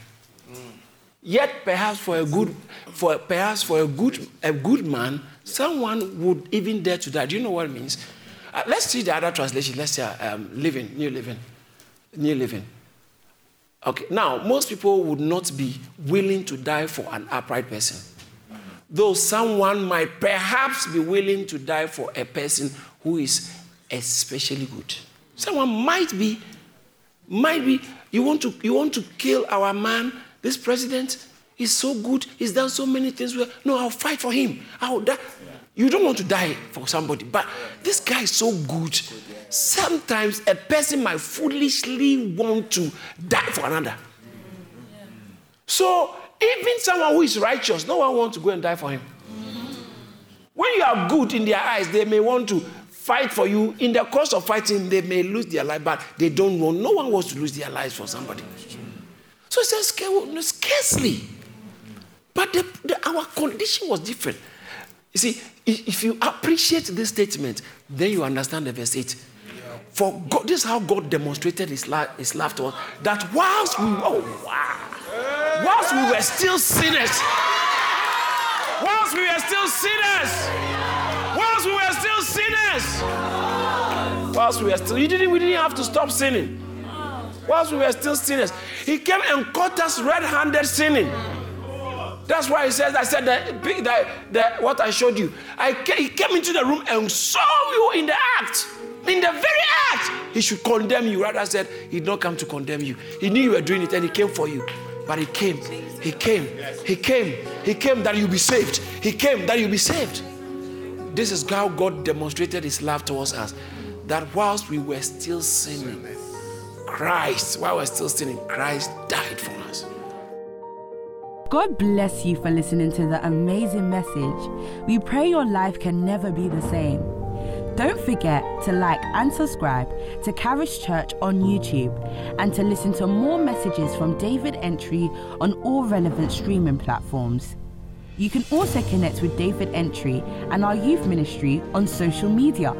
Yet perhaps for a good, for perhaps for a good, a good man, someone would even dare to die. Do you know what it means? Uh, let's see the other translation. Let's say um, living, new living, new living. Okay, now most people would not be willing to die for an upright person, though someone might perhaps be willing to die for a person who is especially good. Someone might be, might be. You want to, you want to kill our man, this president. He's so good. He's done so many things. Well. No, I'll fight for him. I'll die. You don't want to die for somebody, but this guy is so good. Sometimes a person might foolishly want to die for another. So even someone who is righteous, no one wants to go and die for him. When you are good in their eyes, they may want to fight for you. In the course of fighting, they may lose their life, but they don't want. No one wants to lose their lives for somebody. So it says scarcely. But the, the, our condition was different. You see, if you appreciate this statement, then you understand the verse 8. For God, this is how God demonstrated his, love, his love to us. That whilst we, oh wow, whilst we were still sinners, whilst we were still sinners, whilst we were still sinners, whilst we were still, you didn't, we didn't have to stop sinning. Whilst we were still sinners, he came and caught us red-handed sinning. That's why he says, I said that, that, that what I showed you. I, he came into the room and saw you in the act. In the very act, he should condemn you. Rather said, he did not come to condemn you. He knew you were doing it and he came for you. But he came. He came. He came. He came that you be saved. He came that you be saved. This is how God demonstrated his love towards us. That whilst we were still sinning, Christ, while we're still sinning, Christ died for us. God bless you for listening to the amazing message. We pray your life can never be the same. Don't forget to like and subscribe to Charis Church on YouTube and to listen to more messages from David Entry on all relevant streaming platforms. You can also connect with David Entry and our youth ministry on social media.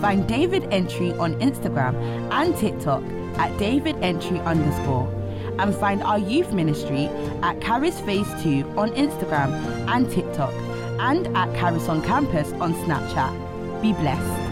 Find David Entry on Instagram and TikTok at David Entry underscore and find our youth ministry at Charis Phase 2 on Instagram and TikTok and at Charis on Campus on Snapchat. Be blessed.